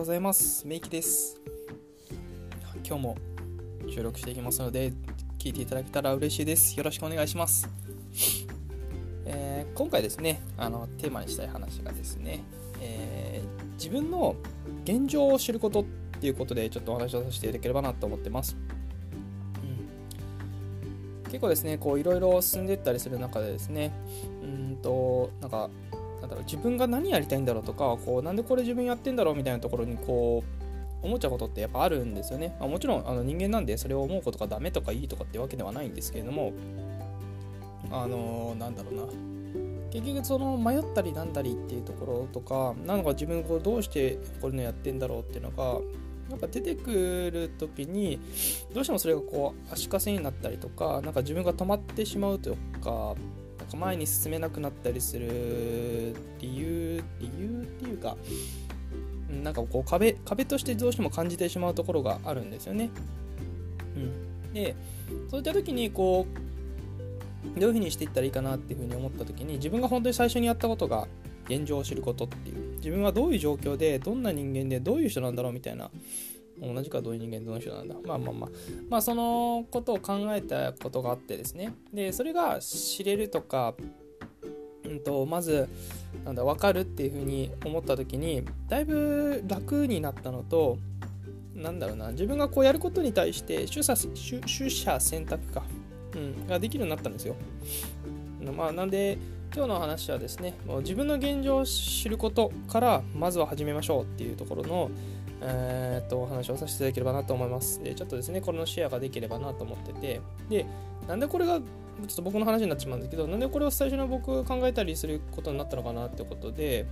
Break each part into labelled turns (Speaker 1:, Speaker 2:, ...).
Speaker 1: ございます。メイキです。今日も収録していきますので、聞いていただけたら嬉しいです。よろしくお願いします。えー、今回ですね、あのテーマにしたい話がですね、えー、自分の現状を知ることっていうことでちょっとお話をさせていただければなと思ってます。うん、結構ですね、こういろいろ進んでいったりする中でですね、うんと、なんかなんだろう自分が何やりたいんだろうとかこうなんでこれ自分やってんだろうみたいなところにこう思っちゃうことってやっぱあるんですよね、まあ、もちろんあの人間なんでそれを思うことがダメとかいいとかってわけではないんですけれどもあのー、なんだろうな。結局その迷ったりなんだりっていうところとかなんか自分こうどうしてこれのやってんだろうっていうのがなんか出てくる時にどうしてもそれがこう足かせになったりとかなんか自分が止まってしまうというかか前に進めなくなったりする理由理由っていうかなんかこう壁壁としてどうしても感じてしまうところがあるんですよね。うん、でそういった時にこうどういうふうにしていったらいいかなっていうふうに思った時に自分が本当に最初にやったことが現状を知ることっていう自分はどういう状況でどんな人間でどういう人なんだろうみたいな同じかどういう人間どの人なんだ。まあまあまあ。まあそのことを考えたことがあってですね。でそれが知れるとかうんとまずなんだ分かるっていうふうに思った時にだいぶ楽になったのとなんだろうな。自分がこうやることに対して取捨取捨選択か、うん、ができるようになったんですよ。まあなんで今日の話はですねもう自分の現状を知ることからまずは始めましょうっていうところのえー、っと、お話をさせていただければなと思います。で、ちょっとですね、これのシェアができればなと思ってて、で、なんでこれが、ちょっと僕の話になってしまうんですけど、なんでこれを最初に僕考えたりすることになったのかなってことで、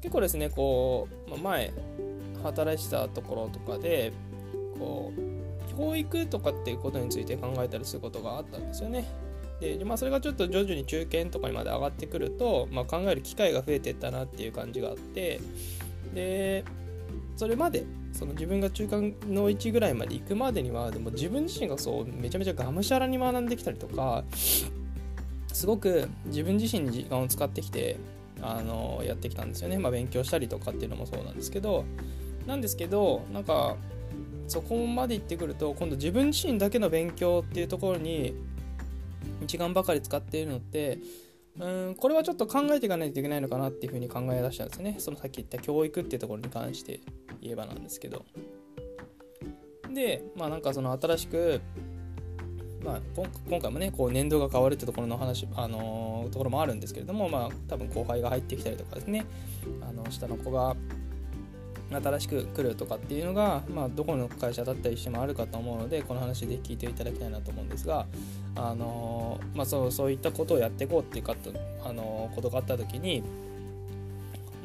Speaker 1: 結構ですね、こう、ま前、働いてたところとかで、こう、教育とかっていうことについて考えたりすることがあったんですよね。で、まあ、それがちょっと徐々に中堅とかにまで上がってくると、まあ、考える機会が増えてったなっていう感じがあって、で、それまでその自分が中間の位置ぐらいまで行くまでにはでも自分自身がそうめちゃめちゃがむしゃらに学んできたりとかすごく自分自身に時間を使ってきてあのやってきたんですよね、まあ、勉強したりとかっていうのもそうなんですけど。なんですけどなんかそこまで行ってくると今度自分自身だけの勉強っていうところに時間ばかり使っているのってうんこれはちょっと考えていかないといけないのかなっていうふうに考え出したんですね。そのさっき言った教育っていうところに関して言えばなんですけど。でまあなんかその新しくまあ、今回もねこう年度が変わるってところの話、あのー、ところもあるんですけれども、まあ、多分後輩が入ってきたりとかですね。あの下の子が新しく来るとかっていうのが、まあ、どこの会社だったりしてもあるかと思うのでこの話で聞いていただきたいなと思うんですが、あの、まあ、そうそういったことをやっていこうっていうかあのー、ことがあった時に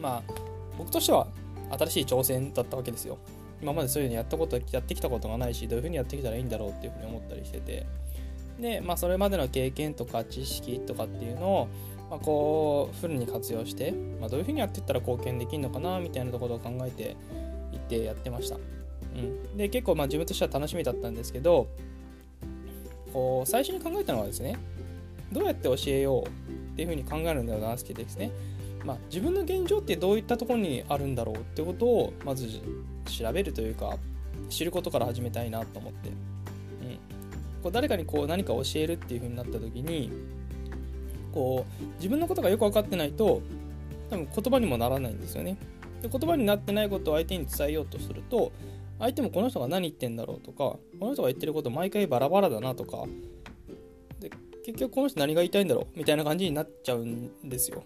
Speaker 1: まあ僕としては新しい挑戦だったわけですよ。今までそういうのやったことやってきたことがないしどういうふうにやってきたらいいんだろうっていうふうに思ったりしててで、まあ、それまでの経験とか知識とかっていうのを、まあ、こうフルに活用して、まあ、どういうふうにやっていったら貢献できるのかなみたいなところを考えていってやってました。うん、で結構まあ自分としては楽しみだったんですけどこう最初に考えたのはですねどうやって教えようっていうふうに考えるんではなくてですね。まあ、自分の現状ってどういったところにあるんだろうってことをまず調べるというか知ることから始めたいなと思って、うん、こう誰かにこう何か教えるっていう風になった時にこう自分のことがよく分かってないと多分言葉にもならないんですよね。で言葉になってないことを相手に伝えようとすると相手もこの人が何言ってんだろうとかこの人が言ってること毎回バラバラだなとかで結局この人何が言いたいんだろうみたいな感じになっちゃうんですよ。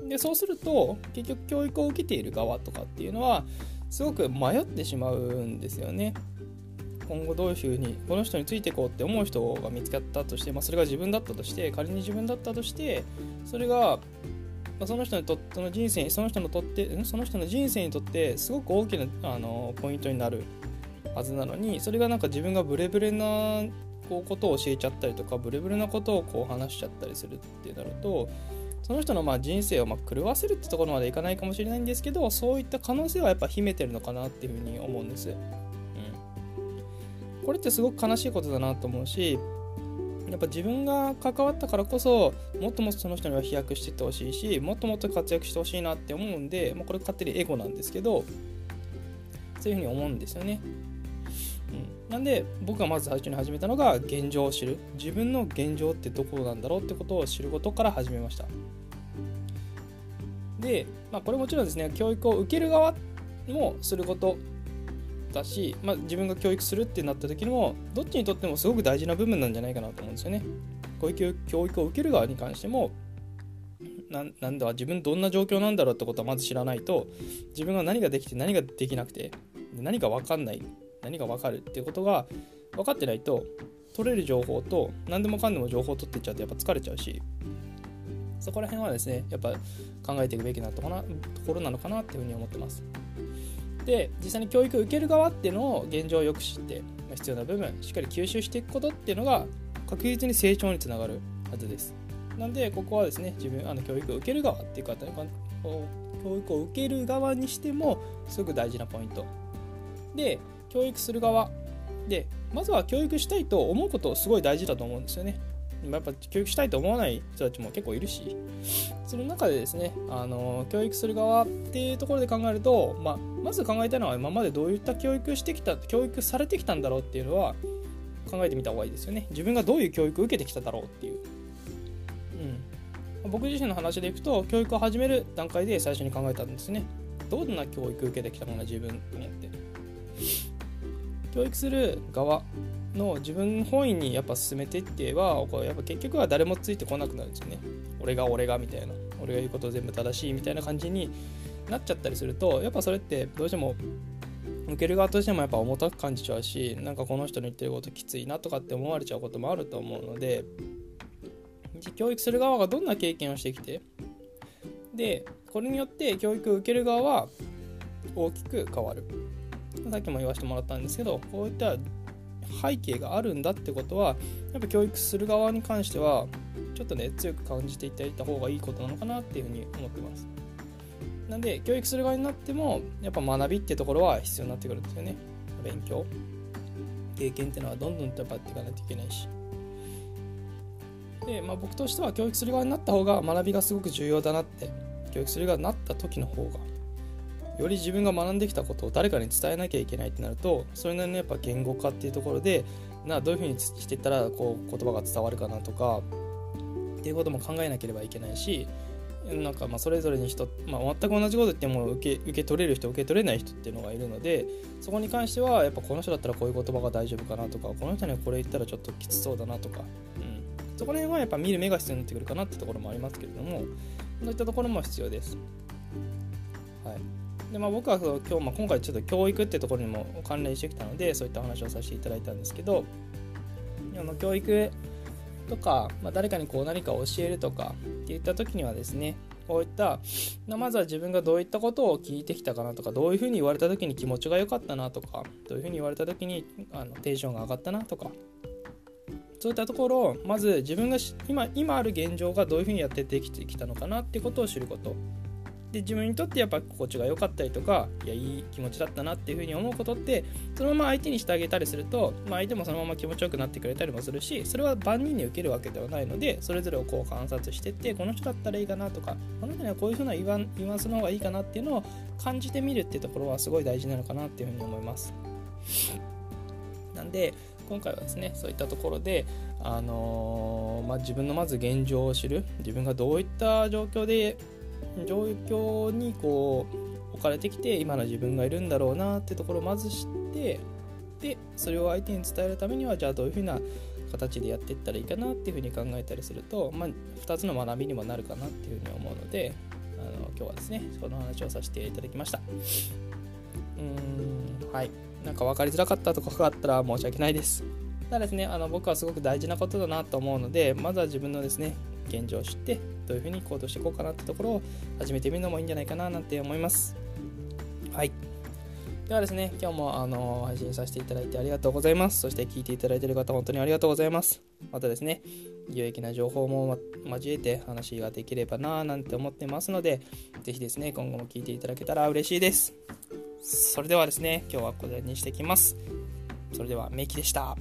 Speaker 1: うん、でそうすると結局教育を受けている側とかっていうのはすごく迷ってしまうんですよね。今後どういうふうにこの人についていこうって思う人が見つかったとして、まあ、それが自分だったとして仮に自分だったとしてそれが、ま、その人にとっての人生その人のとってその人の人生にとってすごく大きなあのポイントになるはずなのにそれがなんか自分がブレブレなこうことを教えちゃったりとかブレブレなことをこう話しちゃったりするってなるとその人のまあ人生をま狂わせるってところまでいかないかもしれないんですけどそういった可能性はやっぱ秘めてるのかなっていうふうに思うんです、これってすごく悲しいことだなと思うしやっぱ自分が関わったからこそもっともっとその人には飛躍していってほしいしもっともっと活躍してほしいなって思うんで、まあ、これ勝手にエゴなんですけどそういうふうに思うんですよね。うん、なんで僕がまず最初に始めたのが現状を知る。自分の現状ってどこなんだろうってことを知ることから始めました。で、まあ、これもちろんですね教育を受ける側もすること。だし、まあ、自分が教育するってなった時にもどっちにとってもすごく大事な部分なんじゃないかなと思うんですよね。教育教育を受ける側に関してもなんだ自分どんな状況なんだろうってことはまず知らないと自分が何ができて何ができなくて何が分かんない何が分かるっていうことが分かってないと取れる情報と何でもかんでも情報を取っていっちゃうとやっぱ疲れちゃうしそこら辺はですねやっぱ考えていくべきなところなのかなっていうふうに思ってます。で実際に教育を受ける側っていうのを現状をよく知って必要な部分しっかり吸収していくことっていうのが確実に成長につながるはずです。なんでここはですね自分あの教育を受ける側っていう方教育を受ける側にしてもすごく大事なポイント。で教育する側。でまずは教育したいと思うことすごい大事だと思うんですよね。やっぱ教育したいと思わない人たちも結構いるし。その中でですねあの教育する側っていうところで考えると、まあ、まず考えたいのは今までどういった教育してきた教育されてきたんだろうっていうのは考えてみた方がいいですよね。自分がどういう教育を受けてきただろうっていう、うん、僕自身の話でいくと教育を始める段階で最初に考えたんですね。どんな教育を受けてきたもの自分と思って。教育する側の自分本位にやっぱ進めていってはこうやっぱ結局は誰もついてこなくなるんですよね。俺が俺がみたいな。俺が言うこと全部正しいみたいな感じになっちゃったりするとやっぱそれってどうしても受ける側としてもやっぱ重たく感じちゃうしなんかこの人の言ってることきついなとかって思われちゃうこともあると思うので教育する側がどんな経験をしてきてでこれによって教育を受ける側は大きく変わる。さっきも言わせてもらったんですけどこういった背景があるんだってことはやっぱ教育する側に関してはちょっとね強く感じていただいた方がいいことなのかなっていうふうに思ってます。なんで教育する側になってもやっぱ学びってところは必要になってくるんですよね。勉強。経験っていうのはどんどんとやっぱやっていかないといけないし。で、まあ、僕としては教育する側になった方が学びがすごく重要だなって教育する側になった時の方がより自分が学んできたことを誰かに伝えなきゃいけないってなるとそれなりのやっぱ言語化っていうところでなどういうふうにしていったらこう言葉が伝わるかなとかっていうことも考えなければいけないしなんかまあそれぞれに人、まあ、全く同じこと言っても受け受け取れる人受け取れない人っていうのがいるのでそこに関してはやっぱこの人だったらこういう言葉が大丈夫かなとかこの人にはこれ言ったらちょっときつそうだなとか、うん、そこら辺はやっぱ見る目が必要になってくるかなってところもありますけれどもそういったところも必要です。はいでまあ、僕は今日、まあ、今回ちょっと教育ってところにも関連してきたのでそういった話をさせていただいたんですけどあの教育とか、まあ、誰かにこう何か教えるとかっていった時にはですねこういったまずは自分がどういったことを聞いてきたかなとかどういうふうに言われた時に気持ちが良かったなとかどういうふうに言われた時にあのテンションが上がったなとかそういったところをまず自分が今今ある現状がどういうふうにやってできてきたのかなっていうことを知ること。で自分にとってやっぱ心地が良かったりとかいやいい気持ちだったなっていうふうに思うことってそのまま相手にしてあげたりすると、まあ、相手もそのまま気持ちよくなってくれたりもするしそれは万人に受けるわけではないのでそれぞれをこう観察してってこの人だったらいいかなとかこの人にはこういうふうな言わニュアンスの方がいいかなっていうのを感じてみるっていうところはすごい大事なのかなっていうふうに思います。なんで今回はですねそういったところで、あのー、まあ、自分のまず現状を知る自分がどういった状況で状況にこう置かれてきて今の自分がいるんだろうなってところをまず知ってでそれを相手に伝えるためにはじゃあどういうふうな形でやっていったらいいかなっていうふうに考えたりすると、まあ、2つの学びにもなるかなっていうふうに思うのであの今日はですねその話をさせていただきました。うーんはい。なんか分かりづらかったとかがあったら申し訳ないです。ただですねあの僕はすごく大事なことだなと思うのでまずは自分のですね現状を知ってどういうふうに行動していこうかなってところを始めてみるのもいいんじゃないかななんて思います。はい。ではですね、今日もあの配信させていただいてありがとうございます。そして聞いていただいている方、本当にありがとうございます。またですね、有益な情報も交えて話ができればなぁなんて思ってますので、ぜひですね、今後も聞いていただけたら嬉しいです。それではですね、今日はこれにしてきます。それでは、メイキでした。